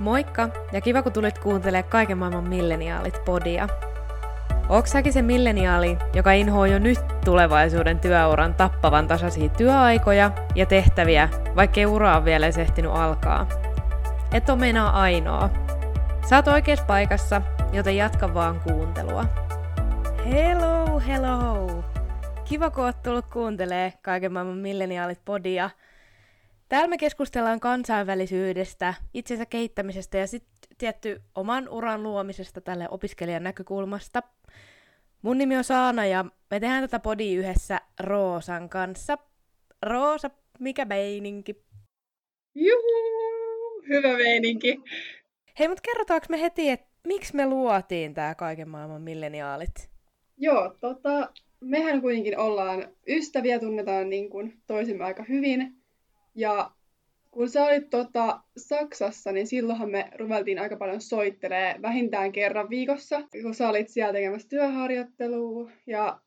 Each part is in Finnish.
Moikka ja kiva kun tulit kuuntelemaan kaiken maailman milleniaalit podia. Onks säkin se milleniaali, joka inhoaa jo nyt tulevaisuuden työuran tappavan tasaisia työaikoja ja tehtäviä, vaikkei ura on vielä ehtinyt alkaa? Et ole meinaa ainoa. Oot oikeassa paikassa, joten jatka vaan kuuntelua. Hello, hello! Kiva kun oot tullut kuuntelee kaiken maailman milleniaalit podia – Täällä me keskustellaan kansainvälisyydestä, itsensä kehittämisestä ja sitten tietty oman uran luomisesta tälle opiskelijan näkökulmasta. Mun nimi on Saana ja me tehdään tätä podia yhdessä Roosan kanssa. Roosa, mikä meininki? Juhu, hyvä meininki. Hei, mutta kerrotaanko me heti, että miksi me luotiin tämä kaiken maailman milleniaalit? Joo, tota, mehän kuitenkin ollaan ystäviä, tunnetaan niin kuin toisimme aika hyvin. Ja kun sä olit tota, Saksassa, niin silloinhan me ruveltiin aika paljon soittelee vähintään kerran viikossa, kun sä olit siellä tekemässä työharjoittelua. Ja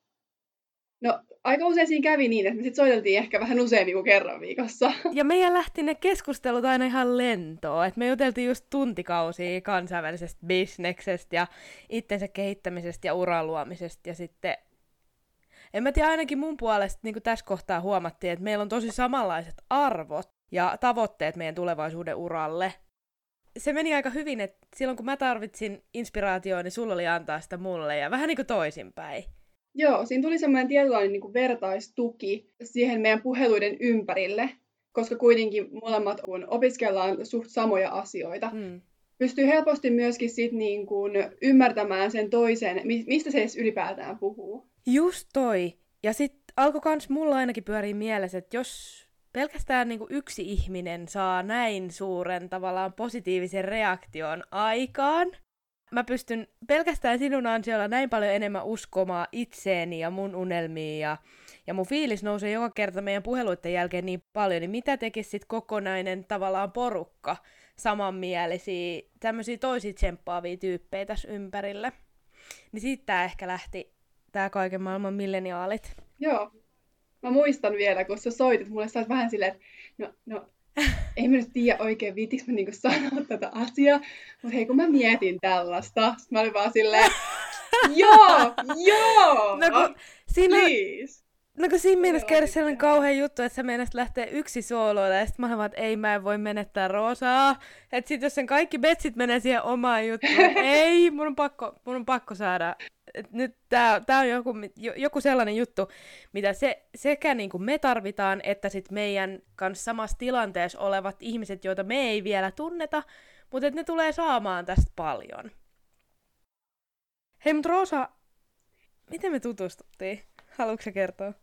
no, aika usein siinä kävi niin, että me sit soiteltiin ehkä vähän useammin kuin kerran viikossa. Ja meidän lähti ne keskustelut aina ihan lentoon. Et me juteltiin just tuntikausia kansainvälisestä bisneksestä ja itsensä kehittämisestä ja uran luomisesta. Ja sitten en mä tiedä, ainakin mun puolesta niin tässä kohtaa huomattiin, että meillä on tosi samanlaiset arvot ja tavoitteet meidän tulevaisuuden uralle. Se meni aika hyvin, että silloin kun mä tarvitsin inspiraatioa, niin sulla oli antaa sitä mulle ja vähän niin kuin toisinpäin. Joo, siinä tuli semmoinen tietynlainen niin kuin vertaistuki siihen meidän puheluiden ympärille, koska kuitenkin molemmat kun opiskellaan suht samoja asioita. Mm. Pystyy helposti myöskin sit niin kuin ymmärtämään sen toisen, mistä se edes ylipäätään puhuu. Just toi. Ja sitten alkoi kans mulla ainakin pyöriä mielessä, että jos pelkästään niinku yksi ihminen saa näin suuren tavallaan positiivisen reaktion aikaan, mä pystyn pelkästään sinun ansiolla näin paljon enemmän uskomaan itseeni ja mun unelmiin ja, ja mun fiilis nousee joka kerta meidän puheluiden jälkeen niin paljon, niin mitä tekisi sit kokonainen tavallaan porukka samanmielisiä, tämmöisiä toisia tsemppaavia tyyppejä tässä ympärillä. Niin siitä ehkä lähti tämä kaiken maailman milleniaalit. Joo. Mä muistan vielä, kun sä soitit mulle, sä vähän silleen, että no, no ei mä nyt tiedä oikein, viitinkö mä niinku sanoa tätä asiaa, mutta hei, kun mä mietin tällaista, mä olin vaan silleen, joo, joo, no, kun siinä, please. No kun siinä mielessä käydä sellainen kauhean juttu, että sä meinasit lähteä yksi sooloilla, ja sitten mä vaan, että ei, mä en voi menettää Roosaa. Että sit jos sen kaikki betsit menee siihen omaan juttuun, ei, mun on pakko, mun on pakko saada nyt tämä tää on joku, joku sellainen juttu, mitä se, sekä niin kuin me tarvitaan, että sit meidän kanssa samassa tilanteessa olevat ihmiset, joita me ei vielä tunneta, mutta että ne tulee saamaan tästä paljon. Hei, mutta Roosa, miten me tutustuttiin? Haluatko kertoa?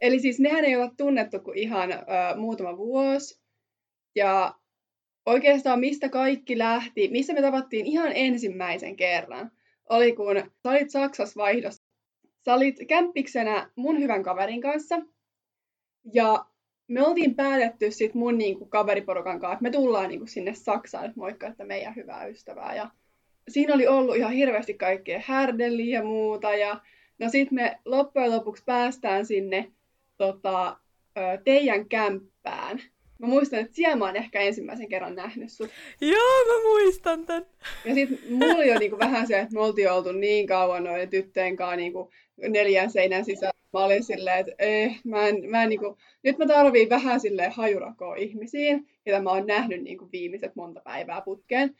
Eli siis nehän ei ole tunnettu kuin ihan ö, muutama vuosi. Ja oikeastaan mistä kaikki lähti, missä me tavattiin ihan ensimmäisen kerran, oli kun sä olit Saksassa vaihdossa. Sä olit kämppiksenä mun hyvän kaverin kanssa. Ja me oltiin päätetty sit mun niinku, kaveriporukan kanssa, että me tullaan niinku, sinne Saksaan, että moikka, että meidän hyvää ystävää. Ja siinä oli ollut ihan hirveästi kaikkea härdelliä ja muuta. Ja no sit me loppujen lopuksi päästään sinne tota, teidän kämppään. Mä muistan, että siellä mä oon ehkä ensimmäisen kerran nähnyt sut. Joo, mä muistan tän. Ja sit mulla oli jo niinku vähän se, että me oltiin oltu niin kauan noiden tyttöjen kanssa niinku neljän seinän sisällä. Mä olin silleen, että eh, mä en, mä en niinku, nyt mä tarviin vähän silleen hajurakoa ihmisiin, joita mä oon nähnyt niinku viimeiset monta päivää putkeen.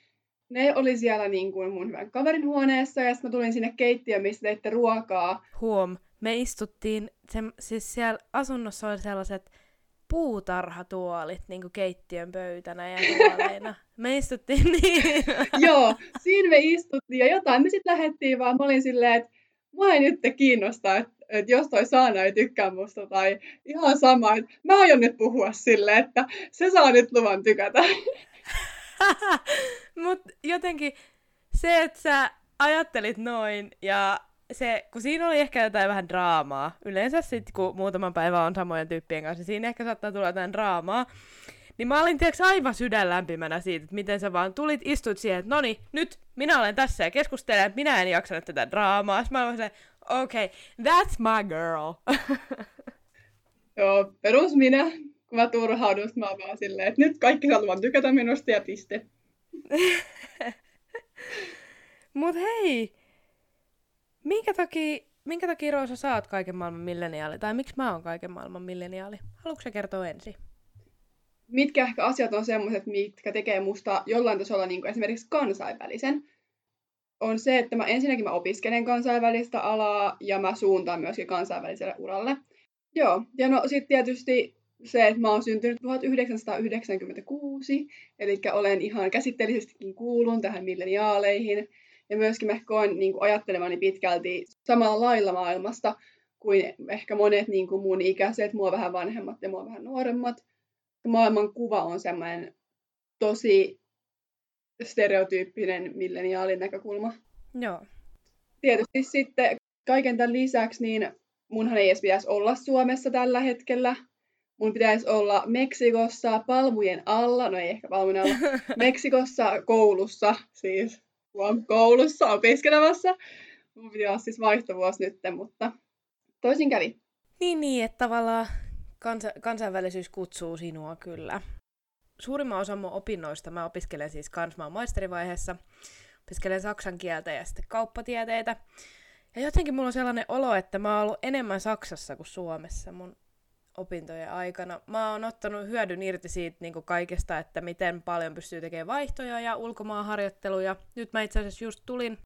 Ne oli siellä niin kuin mun hyvän kaverin huoneessa ja sitten mä tulin sinne keittiöön, missä teitte ruokaa. Huom, me istuttiin, se, siis siellä asunnossa oli sellaiset puutarhatuolit niin kuin keittiön pöytänä ja tuoleina. Me istuttiin niin. Joo, siinä me istuttiin ja jotain me sitten lähdettiin vaan. Mä olin silleen, että mua ei nyt kiinnosta, että, että jos toi Saana ei tykkää musta tai ihan sama, että mä aion nyt puhua silleen, että se saa nyt luvan tykätä. Mut jotenkin se, että sä ajattelit noin ja se, kun siinä oli ehkä jotain vähän draamaa, yleensä sitten kun muutaman päivän on samojen tyyppien kanssa, niin siinä ehkä saattaa tulla jotain draamaa, niin mä olin tiiäks, aivan sydän lämpimänä siitä, että miten sä vaan tulit, istut siihen, että noni, nyt minä olen tässä ja keskustelen, että minä en jaksanut tätä draamaa. Sitten mä olin se, okei, okay, that's my girl. Joo, perus minä. kun mä turhaudun, mä vaan silleen, että nyt kaikki haluavat tykätä minusta ja piste. Mut hei, minkä takia, minkä takia Roosa sä oot kaiken maailman milleniaali? Tai miksi mä oon kaiken maailman milleniaali? Haluatko sä kertoa ensin? Mitkä ehkä asiat on semmoiset, mitkä tekee musta jollain tasolla niin kuin esimerkiksi kansainvälisen? On se, että mä ensinnäkin mä opiskelen kansainvälistä alaa ja mä suuntaan myöskin kansainväliselle uralle. Joo, ja no sitten tietysti se, että mä oon syntynyt 1996, eli olen ihan käsitteellisestikin kuulun tähän milleniaaleihin. Ja myöskin mä koen niin kuin ajattelevani pitkälti samalla lailla maailmasta kuin ehkä monet niin kuin mun ikäiset, mua vähän vanhemmat ja mua vähän nuoremmat. Maailman kuva on semmoinen tosi stereotyyppinen milleniaalin näkökulma. Joo. Tietysti sitten kaiken tämän lisäksi, niin munhan ei edes pitäisi olla Suomessa tällä hetkellä. Mun pitäisi olla Meksikossa palmujen alla, no ei ehkä palmujen alla, Meksikossa koulussa, siis koulussa opiskelemassa. Mun piti olla siis vaihtovuosi nyt, mutta toisin kävi. Niin, niin, että tavallaan kansa- kansainvälisyys kutsuu sinua kyllä. Suurimman osan mun opinnoista mä opiskelen siis kans, mä maisterivaiheessa. Opiskelen saksan kieltä ja sitten kauppatieteitä. Ja jotenkin mulla on sellainen olo, että mä oon ollut enemmän Saksassa kuin Suomessa mun opintojen aikana. Mä oon ottanut hyödyn irti siitä niin kaikesta, että miten paljon pystyy tekemään vaihtoja ja ulkomaanharjoitteluja. Nyt mä itse asiassa just tulin,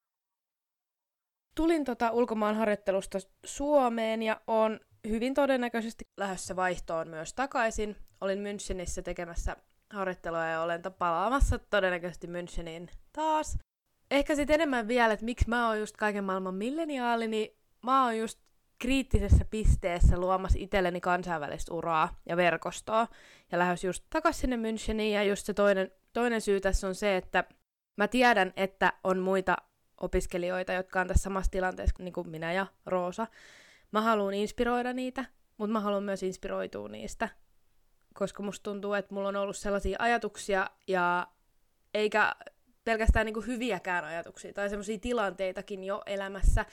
tulin tota ulkomaanharjoittelusta Suomeen ja on hyvin todennäköisesti lähdössä vaihtoon myös takaisin. Olin Münchenissä tekemässä harjoittelua ja olen palaamassa todennäköisesti Müncheniin taas. Ehkä sitten enemmän vielä, että miksi mä oon just kaiken maailman milleniaali, niin mä oon just kriittisessä pisteessä luomassa itselleni kansainvälistä uraa ja verkostoa. Ja lähes just takaisin sinne Müncheniin. Ja just se toinen, toinen syy tässä on se, että mä tiedän, että on muita opiskelijoita, jotka on tässä samassa tilanteessa niin kuin minä ja Roosa. Mä haluan inspiroida niitä, mutta mä haluan myös inspiroitua niistä. Koska musta tuntuu, että mulla on ollut sellaisia ajatuksia ja eikä pelkästään niin kuin hyviäkään ajatuksia tai sellaisia tilanteitakin jo elämässä,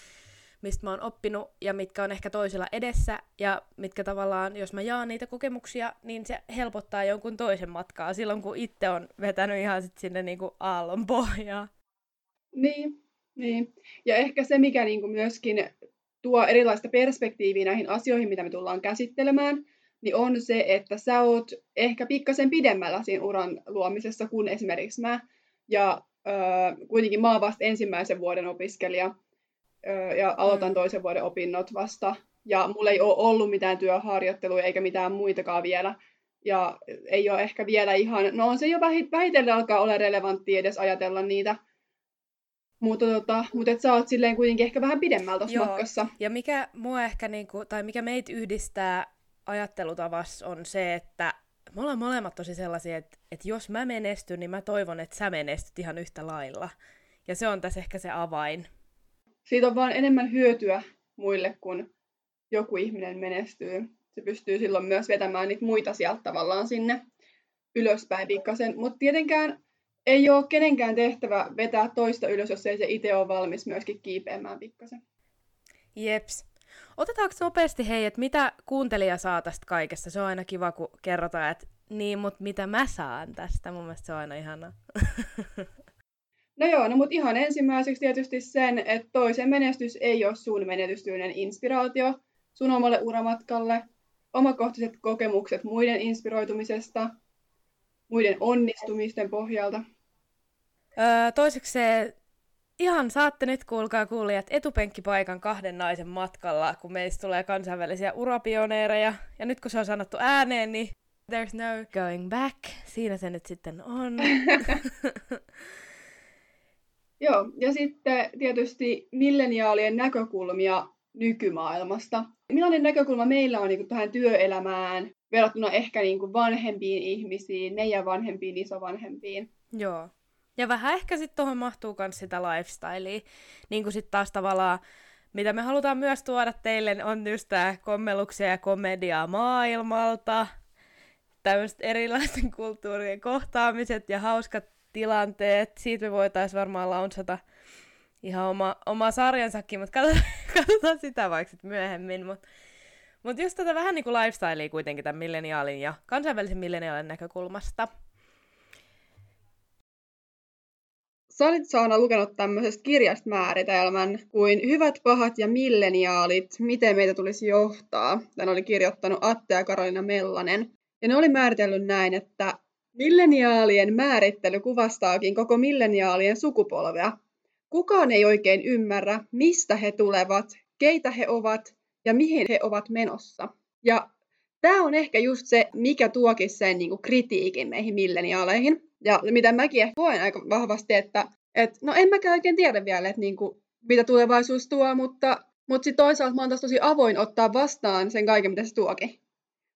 mistä mä oon oppinut ja mitkä on ehkä toisella edessä ja mitkä tavallaan, jos mä jaan niitä kokemuksia, niin se helpottaa jonkun toisen matkaa silloin, kun itse on vetänyt ihan sit sinne niinku aallon pohjaan. Niin, niin. Ja ehkä se, mikä niinku myöskin tuo erilaista perspektiiviä näihin asioihin, mitä me tullaan käsittelemään, niin on se, että sä oot ehkä pikkasen pidemmällä siinä uran luomisessa kuin esimerkiksi mä. Ja äh, kuitenkin mä oon vasta ensimmäisen vuoden opiskelija, ja aloitan mm. toisen vuoden opinnot vasta. Ja mulla ei ole ollut mitään työharjoittelua eikä mitään muitakaan vielä. Ja ei ole ehkä vielä ihan, no on se jo vähitellen alkaa olla relevantti edes ajatella niitä. Mutta, tota, mutta et sä oot silleen kuitenkin ehkä vähän pidemmällä tuossa matkassa. Ja mikä mua ehkä, niinku, tai mikä meitä yhdistää ajattelutavassa on se, että me ollaan molemmat tosi sellaisia, että, että jos mä menestyn, niin mä toivon, että sä menestyt ihan yhtä lailla. Ja se on tässä ehkä se avain siitä on vaan enemmän hyötyä muille, kun joku ihminen menestyy. Se pystyy silloin myös vetämään niitä muita sieltä tavallaan sinne ylöspäin pikkasen. Mutta tietenkään ei ole kenenkään tehtävä vetää toista ylös, jos ei se itse ole valmis myöskin kiipeämään pikkasen. Jeps. Otetaanko nopeasti hei, että mitä kuuntelija saa tästä kaikesta? Se on aina kiva, kun kerrotaan, että niin, mutta mitä mä saan tästä? Mun mielestä se on aina ihana. No joo, no mutta ihan ensimmäiseksi tietysti sen, että toisen menestys ei ole sun menetystyinen inspiraatio sun omalle uramatkalle, omakohtaiset kokemukset muiden inspiroitumisesta, muiden onnistumisten pohjalta. Öö, toiseksi se, ihan saatte nyt kuulkaa kuulijat etupenkkipaikan kahden naisen matkalla, kun meistä tulee kansainvälisiä urapioneereja. Ja nyt kun se on sanottu ääneen, niin there's no going back. Siinä se nyt sitten on. Joo, ja sitten tietysti milleniaalien näkökulmia nykymaailmasta. Millainen näkökulma meillä on niin kuin, tähän työelämään verrattuna ehkä niin kuin, vanhempiin ihmisiin, meidän vanhempiin, isovanhempiin? Joo. Ja vähän ehkä sitten tuohon mahtuu myös sitä lifestylea. Niin kuin sitten taas tavallaan, mitä me halutaan myös tuoda teille, on just tämä kommelluksia ja komediaa maailmalta, tämmöiset erilaisten kulttuurien kohtaamiset ja hauskat tilanteet. Siitä me voitaisiin varmaan launsata ihan oma, oma sarjansakin, mutta katsotaan, katsotaan sitä vaikka sit myöhemmin. Mutta Mutta just tätä vähän niin kuin lifestylea kuitenkin tämän milleniaalin ja kansainvälisen milleniaalin näkökulmasta. Sä olit Saana lukenut tämmöisestä kirjasta määritelmän kuin Hyvät, pahat ja milleniaalit, miten meitä tulisi johtaa. Tän oli kirjoittanut Atte ja Karolina Mellanen. Ja ne oli määritellyt näin, että milleniaalien määrittely kuvastaakin koko milleniaalien sukupolvea. Kukaan ei oikein ymmärrä, mistä he tulevat, keitä he ovat ja mihin he ovat menossa. Ja tämä on ehkä just se, mikä tuokin sen niin kuin kritiikin meihin milleniaaleihin. Ja mitä mäkin ehkä koen aika vahvasti, että et, no en mäkään oikein tiedä vielä, että niin kuin, mitä tulevaisuus tuo, mutta, mutta sitten toisaalta mä oon taas tosi avoin ottaa vastaan sen kaiken, mitä se tuokin.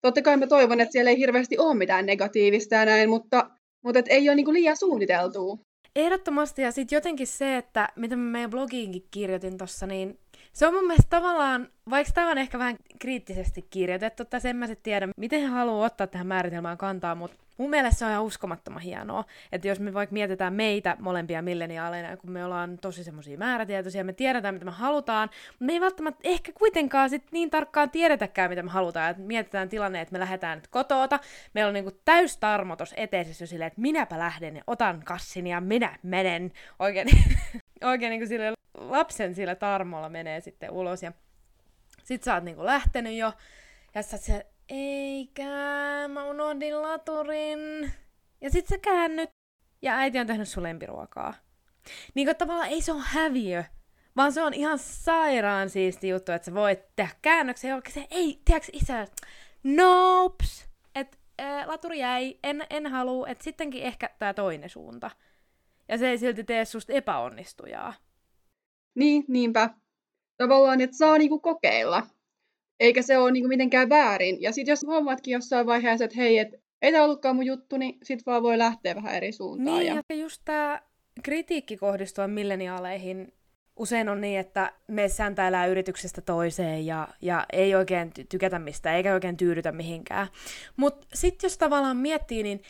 Totta kai mä toivon, että siellä ei hirveästi ole mitään negatiivista ja näin, mutta, mutta et ei ole niin kuin liian suunniteltua. Ehdottomasti, ja sitten jotenkin se, että mitä mä meidän blogiinkin kirjoitin tuossa, niin se on mun mielestä tavallaan, vaikka tämä on ehkä vähän kriittisesti kirjoitettu, tai en mä sitten tiedä, miten he haluaa ottaa tähän määritelmään kantaa, mutta mun mielestä se on ihan uskomattoman hienoa, että jos me vaikka mietitään meitä molempia milleniaaleina, kun me ollaan tosi semmoisia määrätietoisia, me tiedetään, mitä me halutaan, mutta me ei välttämättä ehkä kuitenkaan sit niin tarkkaan tiedetäkään, mitä me halutaan, että mietitään tilanne, että me lähdetään nyt kotoota, meillä on niinku täys tarmo tuossa eteisessä silleen, että minäpä lähden ja otan kassin ja minä menen. Oikein, oikein niinku sille lapsen sillä tarmolla menee sitten ulos ja sit sä oot niinku lähtenyt jo, ja sä se, eikä, mä unohdin laturin. Ja sit sä käännyt, ja äiti on tehnyt sun lempiruokaa. Niin kuin tavallaan ei se ole häviö, vaan se on ihan sairaan siisti juttu, että sä voit tehdä käännöksen, joka se ei, tiedätkö isä, nops, että äh, laturi jäi, en, en halua, että sittenkin ehkä tää toinen suunta. Ja se ei silti tee susta epäonnistujaa. Niin, niinpä. Tavallaan, että saa niinku kokeilla. Eikä se ole niinku mitenkään väärin. Ja sitten jos huomaatkin jossain vaiheessa, että hei, et, ei tämä ollutkaan mun juttu, niin sit vaan voi lähteä vähän eri suuntaan. Niin, ja, ja just tämä kritiikki kohdistua milleniaaleihin usein on niin, että me säntäillään yrityksestä toiseen ja, ja ei oikein tykätä mistä, eikä oikein tyydytä mihinkään. Mutta sitten jos tavallaan miettii, niin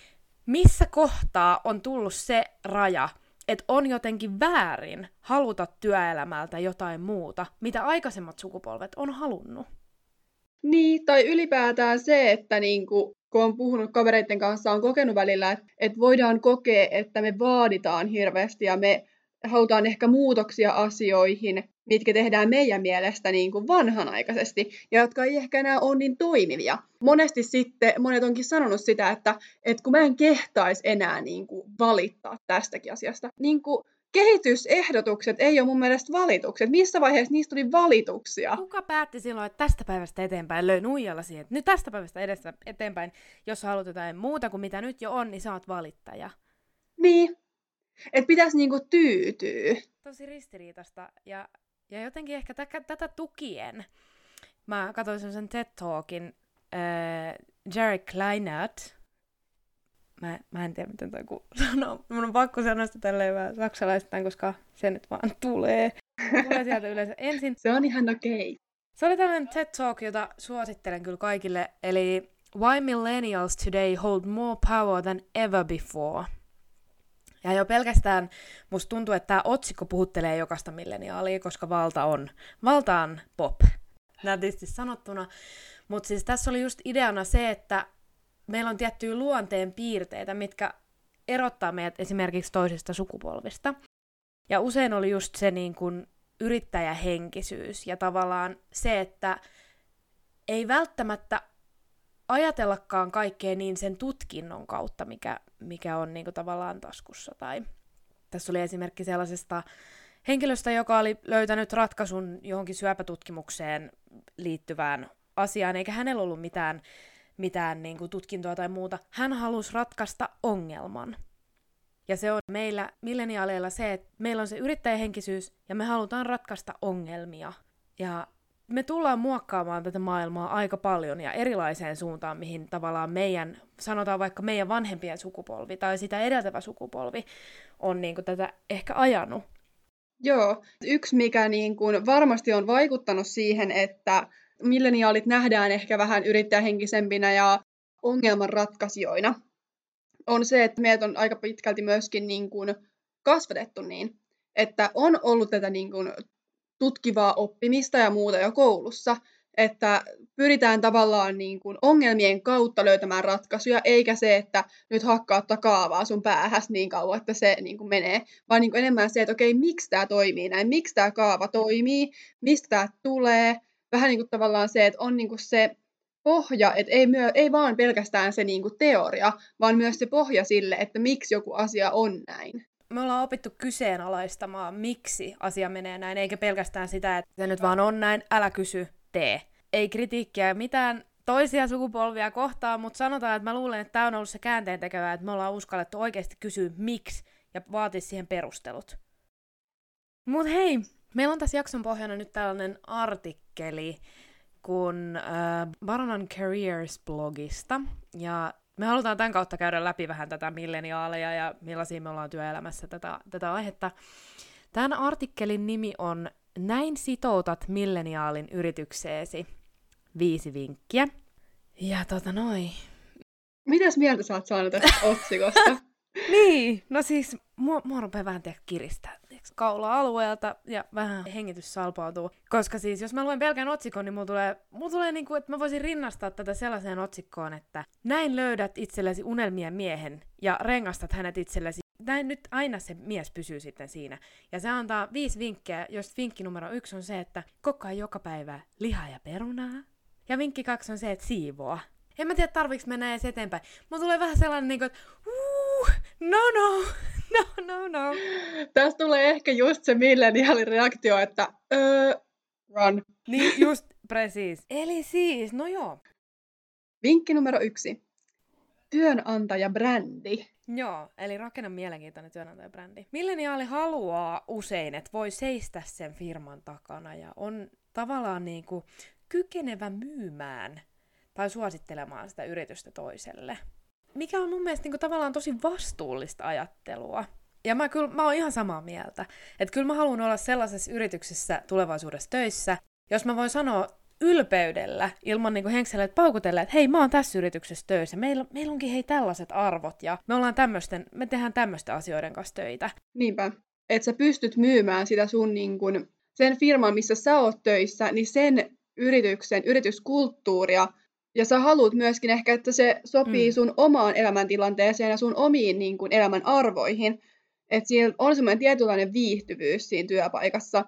missä kohtaa on tullut se raja, että on jotenkin väärin haluta työelämältä jotain muuta, mitä aikaisemmat sukupolvet on halunnut. Niin, tai ylipäätään se, että niinku, kun on puhunut kavereiden kanssa, on kokenut välillä, että, että voidaan kokea, että me vaaditaan hirveästi ja me halutaan ehkä muutoksia asioihin, mitkä tehdään meidän mielestä niin kuin vanhanaikaisesti ja jotka ei ehkä enää ole niin toimivia. Monesti sitten, monet onkin sanonut sitä, että, että kun mä en kehtaisi enää niin kuin valittaa tästäkin asiasta. Niin kuin kehitysehdotukset ei ole mun mielestä valitukset. Missä vaiheessa niistä tuli valituksia? Kuka päätti silloin, että tästä päivästä eteenpäin löi nuijalla siihen, että nyt tästä päivästä edestä eteenpäin, jos haluat jotain muuta kuin mitä nyt jo on, niin sä oot valittaja. Niin, että pitäisi niinku tyytyä. Tosi ristiriitasta ja, ja jotenkin ehkä t- tätä tukien. Mä katsoin sen TED Talkin, äh, Jerry Kleinert, mä, mä en tiedä miten toi ku sanoo. Mun on pakko sanoa sitä tälleen vähän saksalaistaan, koska se nyt vaan tulee. Tulee sieltä yleensä ensin. Se on ihan okei. Okay. Se oli tällainen TED Talk, jota suosittelen kyllä kaikille, eli Why Millennials Today Hold More Power Than Ever Before – ja jo pelkästään musta tuntuu, että tämä otsikko puhuttelee jokaista milleniaalia, koska valta on, valta on pop. Nätisti sanottuna. Mutta siis tässä oli just ideana se, että meillä on tiettyjä luonteen piirteitä, mitkä erottaa meidät esimerkiksi toisista sukupolvista. Ja usein oli just se niin kuin yrittäjähenkisyys ja tavallaan se, että ei välttämättä ajatellakaan kaikkea niin sen tutkinnon kautta, mikä, mikä on niin kuin tavallaan taskussa. Tai tässä oli esimerkki sellaisesta henkilöstä, joka oli löytänyt ratkaisun johonkin syöpätutkimukseen liittyvään asiaan, eikä hänellä ollut mitään, mitään niin kuin tutkintoa tai muuta. Hän halusi ratkaista ongelman. Ja se on meillä milleniaaleilla se, että meillä on se yrittäjähenkisyys ja me halutaan ratkaista ongelmia. Ja me tullaan muokkaamaan tätä maailmaa aika paljon ja erilaiseen suuntaan, mihin tavallaan meidän, sanotaan vaikka meidän vanhempien sukupolvi tai sitä edeltävä sukupolvi on niin kuin tätä ehkä ajanut. Joo, yksi mikä niin kuin varmasti on vaikuttanut siihen, että milleniaalit nähdään ehkä vähän yrittäjähenkisempinä ja ongelmanratkaisijoina, on se, että meidät on aika pitkälti myöskin niin kuin kasvatettu niin, että on ollut tätä niin kuin tutkivaa oppimista ja muuta jo koulussa. että pyritään tavallaan niin kuin ongelmien kautta löytämään ratkaisuja, eikä se, että nyt hakkautta kaavaa sun päähäs niin kauan, että se niin kuin menee, vaan niin kuin enemmän se, että okei, miksi tämä toimii näin, miksi tämä kaava toimii, mistä tämä tulee, vähän niin kuin tavallaan se, että on niin kuin se pohja, että ei, myö, ei vaan pelkästään se niin kuin teoria, vaan myös se pohja sille, että miksi joku asia on näin me ollaan opittu kyseenalaistamaan, miksi asia menee näin, eikä pelkästään sitä, että se nyt vaan on näin, älä kysy, tee. Ei kritiikkiä mitään toisia sukupolvia kohtaan, mutta sanotaan, että mä luulen, että tämä on ollut se käänteen tekevä, että me ollaan uskallettu oikeasti kysyä miksi ja vaatia siihen perustelut. Mut hei, meillä on tässä jakson pohjana nyt tällainen artikkeli kun äh, Baronan Careers-blogista, ja me halutaan tämän kautta käydä läpi vähän tätä milleniaaleja ja millaisia me ollaan työelämässä tätä, tätä aihetta. Tämän artikkelin nimi on Näin sitoutat milleniaalin yritykseesi. Viisi vinkkiä. Ja tota noin. Mitäs mieltä sä oot saanut tästä otsikosta? niin, no siis mua, mua rupeaa vähän tehdä kiristää kaula-alueelta ja vähän hengitys salpautuu. Koska siis jos mä luen pelkän otsikon, niin mulla tulee, mulla tulee niin kuin, että mä voisin rinnastaa tätä sellaiseen otsikkoon, että näin löydät itsellesi unelmien miehen ja rengastat hänet itsellesi. Näin nyt aina se mies pysyy sitten siinä. Ja se antaa viisi vinkkejä, jos vinkki numero yksi on se, että kokkaa joka päivä lihaa ja perunaa. Ja vinkki kaksi on se, että siivoa. En mä tiedä, tarviks mennä edes eteenpäin. Mulla tulee vähän sellainen, niin kuin, että uh, no no, no no no. Tästä tulee ehkä just se milleniaalireaktio, että öö, run. Niin, just, precis. Eli siis, no joo. Vinkki numero yksi. Työnantajabrändi. Joo, eli rakenna mielenkiintoinen työnantajabrändi. Milleniaali haluaa usein, että voi seistä sen firman takana ja on tavallaan niin kuin kykenevä myymään tai suosittelemaan sitä yritystä toiselle. Mikä on mun mielestä niin kuin, tavallaan tosi vastuullista ajattelua. Ja mä, kyllä, mä oon ihan samaa mieltä. Että kyllä mä haluan olla sellaisessa yrityksessä tulevaisuudessa töissä, jos mä voin sanoa ylpeydellä, ilman niin henkseleet paukutelle, että hei, mä oon tässä yrityksessä töissä, meillä, meillä onkin hei tällaiset arvot ja me ollaan tämmöisten, me tehdään tämmöisten asioiden kanssa töitä. Niinpä, että sä pystyt myymään sitä sun niin kun, sen firman, missä sä oot töissä, niin sen yrityksen, yrityskulttuuria ja sä haluat myöskin ehkä, että se sopii mm. sun omaan elämäntilanteeseen ja sun omiin niin kuin, elämän arvoihin. Että siellä on semmoinen tietynlainen viihtyvyys siinä työpaikassa.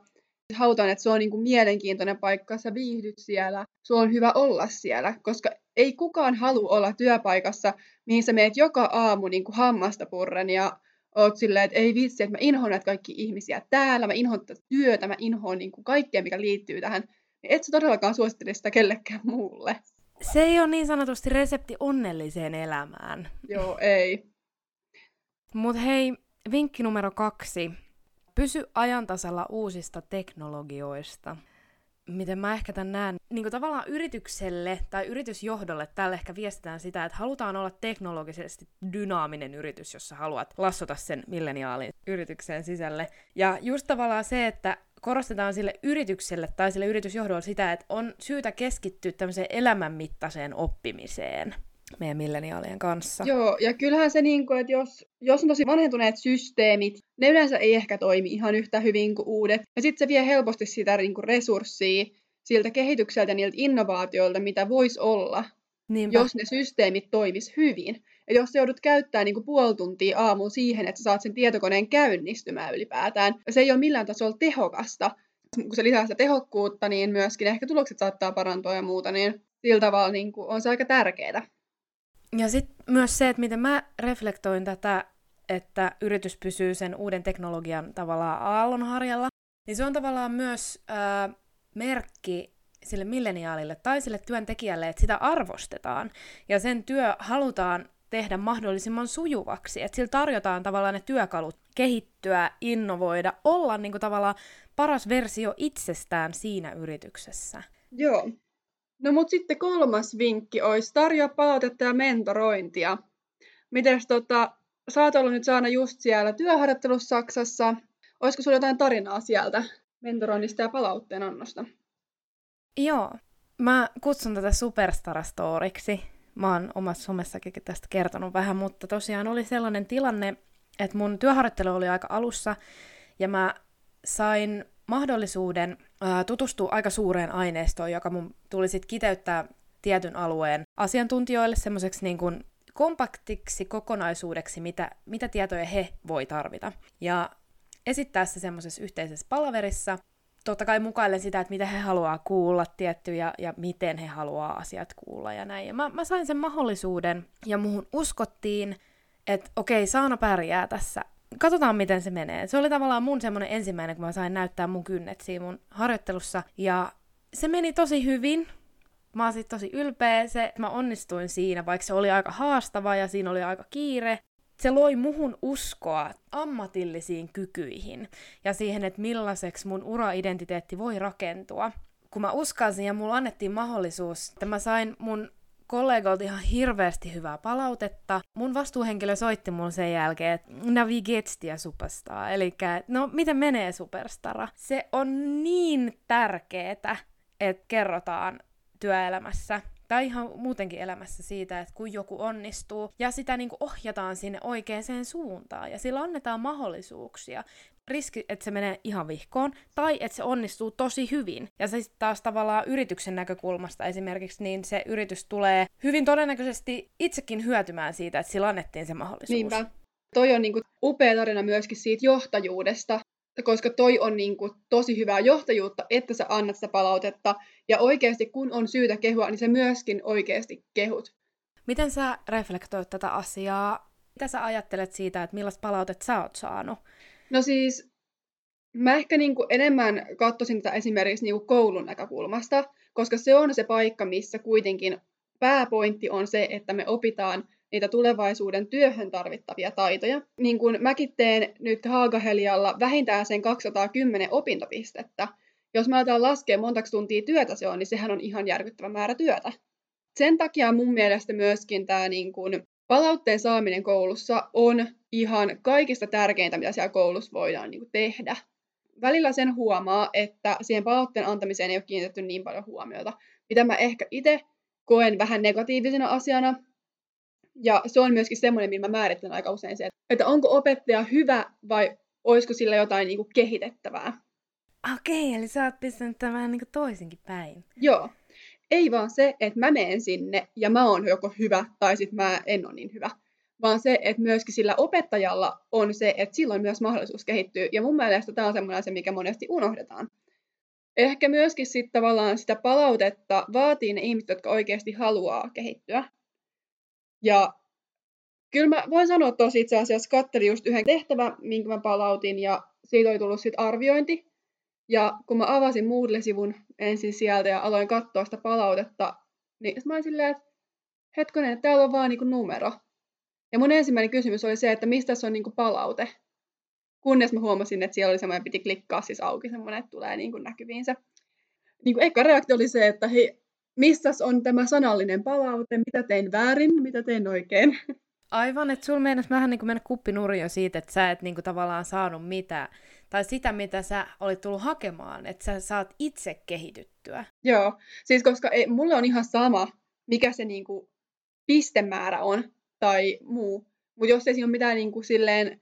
Halutaan, että se on niin kuin, mielenkiintoinen paikka, sä viihdyt siellä, sulla on hyvä olla siellä, koska ei kukaan halua olla työpaikassa, mihin sä meet joka aamu niin kuin hammasta purren ja oot silleen, että ei vitsi, että mä inhoan näitä kaikki ihmisiä täällä, mä inhoan tätä työtä, mä inhoan niin kuin kaikkea, mikä liittyy tähän. Et sä todellakaan suosittele sitä kellekään muulle. Se ei ole niin sanotusti resepti onnelliseen elämään. Joo, ei. Mutta hei, vinkki numero kaksi. Pysy ajantasalla uusista teknologioista. Miten mä ehkä tämän näen, niin tavallaan yritykselle tai yritysjohdolle tällä ehkä viestitään sitä, että halutaan olla teknologisesti dynaaminen yritys, jossa haluat lassota sen milleniaalin yrityksen sisälle. Ja just tavallaan se, että korostetaan sille yritykselle tai sille yritysjohdolle sitä, että on syytä keskittyä tämmöiseen elämänmittaiseen oppimiseen meidän milleniaalien kanssa. Joo, ja kyllähän se, niin kuin, että jos, jos on tosi vanhentuneet systeemit, ne yleensä ei ehkä toimi ihan yhtä hyvin kuin uudet. Ja sitten se vie helposti sitä niin kuin resurssia siltä kehitykseltä ja niiltä innovaatioilta, mitä voisi olla, Niinpä. jos ne systeemit toimis hyvin. Ja jos sä joudut käyttämään niin kuin puoli tuntia aamuun siihen, että sä saat sen tietokoneen käynnistymään ylipäätään, se ei ole millään tasolla tehokasta. Kun se lisää sitä tehokkuutta, niin myöskin ehkä tulokset saattaa parantua ja muuta, niin sillä tavalla niin kuin on se aika tärkeää. Ja sitten myös se, että miten mä reflektoin tätä, että yritys pysyy sen uuden teknologian tavallaan aallonharjalla, niin se on tavallaan myös ää, merkki sille milleniaalille tai sille työntekijälle, että sitä arvostetaan ja sen työ halutaan tehdä mahdollisimman sujuvaksi. Että sillä tarjotaan tavallaan ne työkalut kehittyä, innovoida, olla niin kuin tavallaan paras versio itsestään siinä yrityksessä. Joo. No mutta sitten kolmas vinkki olisi tarjoa palautetta ja mentorointia. Mites tota, sä oot ollut nyt saana just siellä työharjoittelussa Saksassa. Olisiko sulla jotain tarinaa sieltä mentoroinnista ja palautteen annosta? Joo. Mä kutsun tätä superstar-storiksi mä oon omassa somessakin tästä kertonut vähän, mutta tosiaan oli sellainen tilanne, että mun työharjoittelu oli aika alussa, ja mä sain mahdollisuuden ää, tutustua aika suureen aineistoon, joka mun tuli sitten kiteyttää tietyn alueen asiantuntijoille semmoiseksi niin kuin kompaktiksi kokonaisuudeksi, mitä, mitä tietoja he voi tarvita. Ja esittää se semmoisessa yhteisessä palaverissa. Totta kai mukaille sitä, että mitä he haluaa kuulla tietty ja, ja miten he haluaa asiat kuulla ja näin. Ja mä, mä sain sen mahdollisuuden ja muhun uskottiin, että okei, Saana pärjää tässä. Katsotaan, miten se menee. Se oli tavallaan mun semmoinen ensimmäinen, kun mä sain näyttää mun kynnet siinä mun harjoittelussa. Ja se meni tosi hyvin. Mä oon tosi ylpeä, se, että mä onnistuin siinä, vaikka se oli aika haastava ja siinä oli aika kiire. Se loi muhun uskoa ammatillisiin kykyihin ja siihen, että millaiseksi mun ura-identiteetti voi rakentua. Kun mä uskalsin ja mulla annettiin mahdollisuus, että mä sain mun kollegoilta ihan hirveästi hyvää palautetta. Mun vastuuhenkilö soitti mun sen jälkeen, että navigettia superstar, eli no miten menee superstara. Se on niin tärkeetä, että kerrotaan työelämässä tai ihan muutenkin elämässä siitä, että kun joku onnistuu, ja sitä niin kuin ohjataan sinne oikeaan suuntaan, ja sillä annetaan mahdollisuuksia. Riski, että se menee ihan vihkoon, tai että se onnistuu tosi hyvin. Ja se taas tavallaan yrityksen näkökulmasta esimerkiksi, niin se yritys tulee hyvin todennäköisesti itsekin hyötymään siitä, että sillä annettiin se mahdollisuus. Niinpä. Toi on niin upea tarina myöskin siitä johtajuudesta, koska toi on niin kuin tosi hyvää johtajuutta, että sä annat sitä palautetta, ja oikeasti kun on syytä kehua, niin se myöskin oikeasti kehut. Miten sä reflektoit tätä asiaa? Mitä sä ajattelet siitä, että millaista palautetta sä oot saanut? No siis, mä ehkä niin kuin enemmän katsoisin tätä esimerkiksi niin kuin koulun näkökulmasta, koska se on se paikka, missä kuitenkin pääpointti on se, että me opitaan niitä tulevaisuuden työhön tarvittavia taitoja. Niin kuin mäkin teen nyt Haagahelialla vähintään sen 210 opintopistettä. Jos mä aletaan laskea montaksi tuntia työtä se on, niin sehän on ihan järkyttävä määrä työtä. Sen takia mun mielestä myöskin tämä niin kuin palautteen saaminen koulussa on ihan kaikista tärkeintä, mitä siellä koulussa voidaan niin kuin tehdä. Välillä sen huomaa, että siihen palautteen antamiseen ei ole kiinnitetty niin paljon huomiota, mitä mä ehkä itse koen vähän negatiivisena asiana, ja se on myöskin semmoinen, millä mä määrittelen aika usein se, että onko opettaja hyvä vai olisiko sillä jotain niin kuin kehitettävää. Okei, eli sä oot pistänyt tämän vähän niin kuin toisinkin päin. Joo. Ei vaan se, että mä menen sinne ja mä oon joko hyvä tai sitten mä en ole niin hyvä. Vaan se, että myöskin sillä opettajalla on se, että silloin myös mahdollisuus kehittyy. Ja mun mielestä tämä on semmoinen asia, mikä monesti unohdetaan. Ehkä myöskin sitten tavallaan sitä palautetta vaatii ne ihmiset, jotka oikeasti haluaa kehittyä. Ja kyllä mä voin sanoa tosi itse asiassa, kattelin just yhden tehtävän, minkä mä palautin, ja siitä oli tullut sitten arviointi. Ja kun mä avasin Moodle-sivun ensin sieltä ja aloin katsoa sitä palautetta, niin mä olin silleen, että hetkonen, että täällä on vaan niinku numero. Ja mun ensimmäinen kysymys oli se, että mistä se on niinku palaute. Kunnes mä huomasin, että siellä oli semmoinen, piti klikkaa siis auki semmoinen, että tulee niinku näkyviin se. Niinku eka reaktio oli se, että hei, missä on tämä sanallinen palaute, mitä tein väärin, mitä tein oikein. Aivan, että sulla meinas vähän niin kuin mennä kuppinurjo siitä, että sä et niin kuin tavallaan saanut mitään, tai sitä, mitä sä olit tullut hakemaan, että sä saat itse kehityttyä. Joo, siis koska ei, mulle on ihan sama, mikä se niin kuin pistemäärä on, tai muu, mutta jos ei siinä ole mitään niin kuin silleen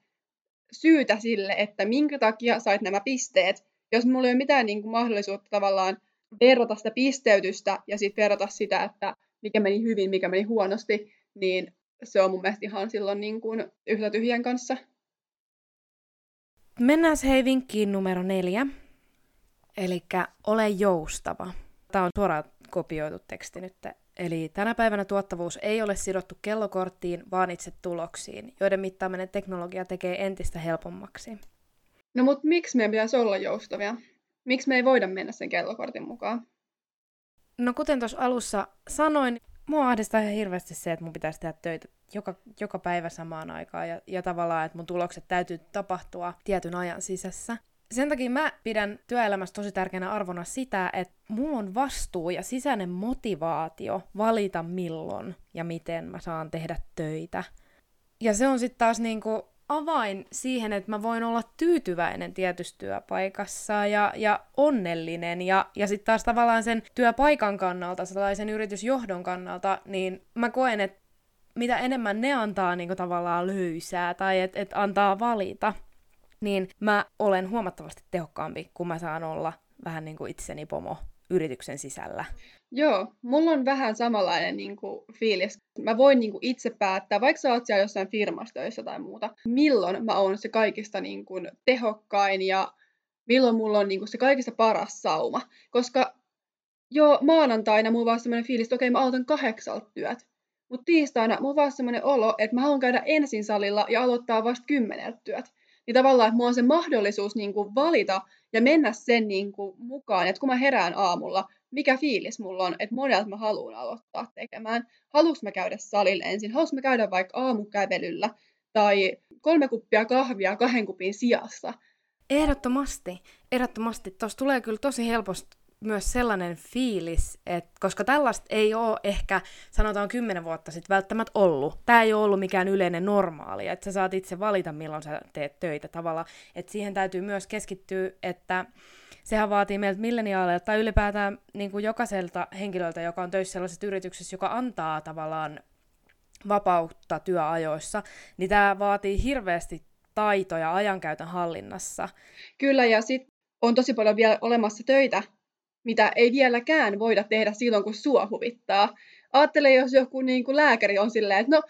syytä sille, että minkä takia sait nämä pisteet, jos mulla ei ole mitään niin kuin mahdollisuutta tavallaan verrata sitä pisteytystä ja sitten verrata sitä, että mikä meni hyvin, mikä meni huonosti, niin se on mun mielestä ihan silloin niin kuin yhtä tyhjän kanssa. Mennään hei vinkkiin numero neljä. Eli ole joustava. Tämä on suoraan kopioitu teksti nyt. Eli tänä päivänä tuottavuus ei ole sidottu kellokorttiin, vaan itse tuloksiin, joiden mittaaminen teknologia tekee entistä helpommaksi. No mutta miksi meidän pitäisi olla joustavia? Miksi me ei voida mennä sen kellokortin mukaan? No kuten tuossa alussa sanoin, mua ahdistaa ihan hirveästi se, että mun pitäisi tehdä töitä joka, joka päivä samaan aikaan ja, ja tavallaan, että mun tulokset täytyy tapahtua tietyn ajan sisässä. Sen takia mä pidän työelämässä tosi tärkeänä arvona sitä, että mulla on vastuu ja sisäinen motivaatio valita milloin ja miten mä saan tehdä töitä. Ja se on sitten taas niinku avain siihen, että mä voin olla tyytyväinen tietyssä työpaikassa ja, ja onnellinen. Ja, ja sitten taas tavallaan sen työpaikan kannalta, sellaisen yritysjohdon kannalta, niin mä koen, että mitä enemmän ne antaa niin tavallaan löysää tai että et antaa valita, niin mä olen huomattavasti tehokkaampi, kun mä saan olla vähän niin kuin itseni pomo yrityksen sisällä. Joo, mulla on vähän samanlainen niin kuin, fiilis. Mä voin niin kuin, itse päättää, vaikka sä oot siellä jossain firmassa töissä tai muuta, milloin mä oon se kaikista niin kuin, tehokkain ja milloin mulla on niin kuin, se kaikista paras sauma. Koska jo maanantaina mulla vaan semmoinen fiilis, että okei, mä aloitan kahdeksalta työt. Mutta tiistaina mulla on vaan semmoinen olo, että mä haluan käydä ensin salilla ja aloittaa vasta kymmeneltä työt. Niin tavallaan, että mulla on se mahdollisuus niin kuin valita ja mennä sen niin kuin mukaan, että kun mä herään aamulla, mikä fiilis mulla on, että monelta mä haluan aloittaa tekemään. Haluanko mä käydä salille ensin, haluanko mä käydä vaikka aamukävelyllä tai kolme kuppia kahvia kahden kupin sijassa. Ehdottomasti, ehdottomasti. Tuossa tulee kyllä tosi helposti myös sellainen fiilis, että koska tällaista ei ole ehkä, sanotaan kymmenen vuotta sitten välttämättä ollut. Tämä ei ole ollut mikään yleinen normaali, että sä saat itse valita, milloin sä teet töitä tavalla. Että siihen täytyy myös keskittyä, että sehän vaatii meiltä milleniaaleilta tai ylipäätään niin kuin jokaiselta henkilöltä, joka on töissä sellaisessa yrityksessä, joka antaa tavallaan vapautta työajoissa, niin tämä vaatii hirveästi taitoja ajankäytön hallinnassa. Kyllä, ja sitten on tosi paljon vielä olemassa töitä, mitä ei vieläkään voida tehdä silloin, kun sua huvittaa. Ajattele, jos joku niin kuin lääkäri on silleen, että no,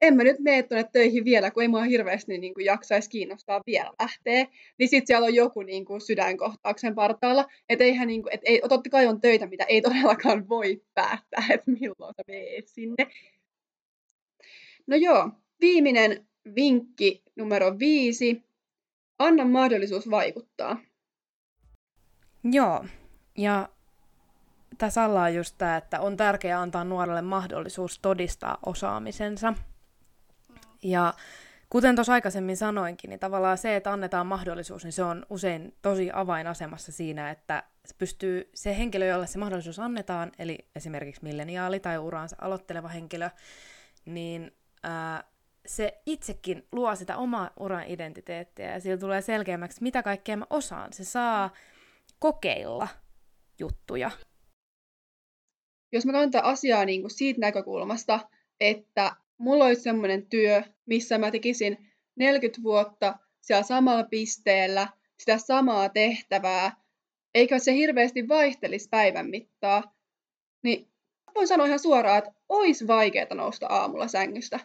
en mä nyt mene tuonne töihin vielä, kun ei mua hirveästi niin kuin jaksaisi kiinnostaa vielä lähteä. Niin sitten siellä on joku niin kuin sydänkohtauksen partaalla. Että eihän niin kuin, et ei, totta kai on töitä, mitä ei todellakaan voi päättää, että milloin sä meet sinne. No joo, viimeinen vinkki numero viisi. Anna mahdollisuus vaikuttaa. Joo, ja tässä alla on just tämä, että on tärkeää antaa nuorelle mahdollisuus todistaa osaamisensa. Ja kuten tuossa aikaisemmin sanoinkin, niin tavallaan se, että annetaan mahdollisuus, niin se on usein tosi avainasemassa siinä, että se pystyy se henkilö, jolle se mahdollisuus annetaan, eli esimerkiksi milleniaali tai uraansa aloitteleva henkilö, niin ää, se itsekin luo sitä omaa uran identiteettiä ja sillä tulee selkeämmäksi, mitä kaikkea mä osaan. Se saa kokeilla juttuja. Jos mä katson asiaa niin kuin siitä näkökulmasta, että mulla olisi semmoinen työ, missä mä tekisin 40 vuotta siellä samalla pisteellä sitä samaa tehtävää, eikä se hirveästi vaihtelisi päivän mittaa, niin voin sanoa ihan suoraan, että olisi vaikeaa nousta aamulla sängystä.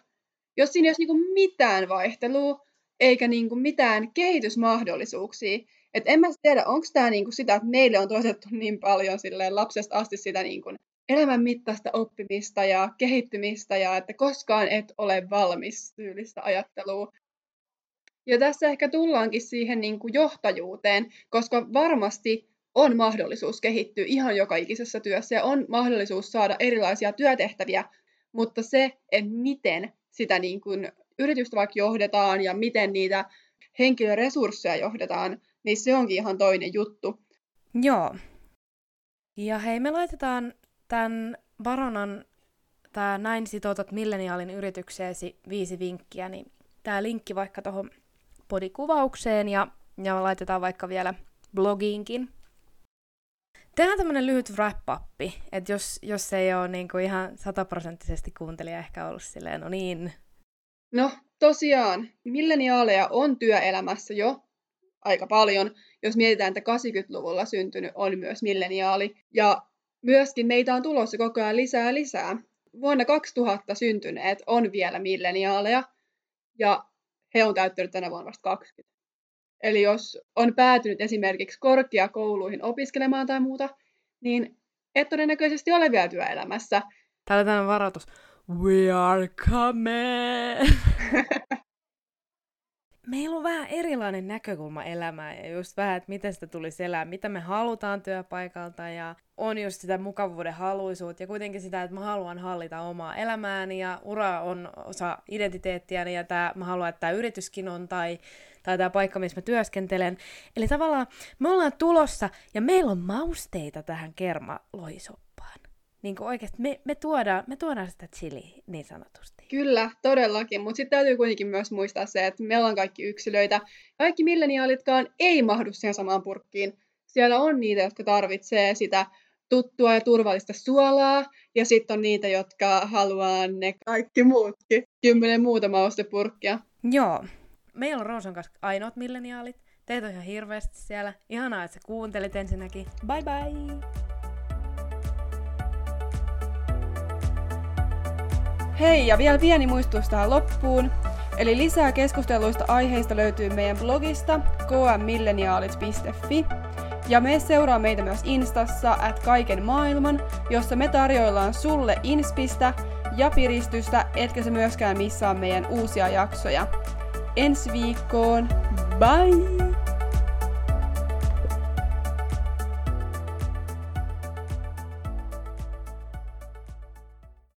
Jos siinä ei olisi niinku mitään vaihtelua, eikä niinku mitään kehitysmahdollisuuksia, et en mä tiedä, onko tämä niinku sitä, että meille on toisettu niin paljon silleen lapsesta asti sitä niinku elämän mittaista oppimista ja kehittymistä ja että koskaan et ole valmis tyylistä ajattelua. Ja tässä ehkä tullaankin siihen niin kuin johtajuuteen, koska varmasti on mahdollisuus kehittyä ihan joka ikisessä työssä ja on mahdollisuus saada erilaisia työtehtäviä, mutta se, että miten sitä niin kuin yritystä vaikka johdetaan ja miten niitä henkilöresursseja johdetaan, niin se onkin ihan toinen juttu. Joo. Ja hei, me laitetaan tämän Baronan, tämä näin sitoutat milleniaalin yritykseesi viisi vinkkiä, niin tämä linkki vaikka tuohon podikuvaukseen ja, ja laitetaan vaikka vielä blogiinkin. Tehdään tämmöinen lyhyt wrap-up, että jos, jos ei ole niinku ihan sataprosenttisesti kuuntelija ehkä ollut silleen, no niin. No tosiaan, milleniaaleja on työelämässä jo aika paljon. Jos mietitään, että 80-luvulla syntynyt on myös milleniaali. Ja myöskin meitä on tulossa koko ajan lisää lisää. Vuonna 2000 syntyneet on vielä milleniaaleja ja he on täyttänyt tänä vuonna vasta 20. Eli jos on päätynyt esimerkiksi korkeakouluihin opiskelemaan tai muuta, niin et todennäköisesti ole vielä työelämässä. Täällä on varoitus. We are coming! meillä on vähän erilainen näkökulma elämään ja just vähän, että miten sitä tulisi elää, mitä me halutaan työpaikalta ja on just sitä mukavuuden haluisuutta ja kuitenkin sitä, että mä haluan hallita omaa elämääni ja ura on osa identiteettiäni ja tää, mä haluan, että tämä yrityskin on tai, tai tämä paikka, missä mä työskentelen. Eli tavallaan me ollaan tulossa ja meillä on mausteita tähän kermaloisoon niin kuin oikeasti me, me, tuodaan, me tuodaan sitä chiliä niin sanotusti. Kyllä, todellakin, mutta sitten täytyy kuitenkin myös muistaa se, että me ollaan kaikki yksilöitä. Kaikki milleniaalitkaan ei mahdu siihen samaan purkkiin. Siellä on niitä, jotka tarvitsee sitä tuttua ja turvallista suolaa, ja sitten on niitä, jotka haluaa ne kaikki muutkin. Kymmenen muuta maustepurkkia. Joo, meillä on Roosan kanssa ainoat milleniaalit. Teitä on ihan hirveästi siellä. Ihanaa, että sä kuuntelit ensinnäkin. Bye bye! Hei, ja vielä pieni muistutus tähän loppuun. Eli lisää keskusteluista aiheista löytyy meidän blogista kmmilleniaalit.fi. Ja me seuraa meitä myös Instassa at kaiken maailman, jossa me tarjoillaan sulle inspistä ja piristystä, etkä se myöskään missaa meidän uusia jaksoja. Ensi viikkoon, bye!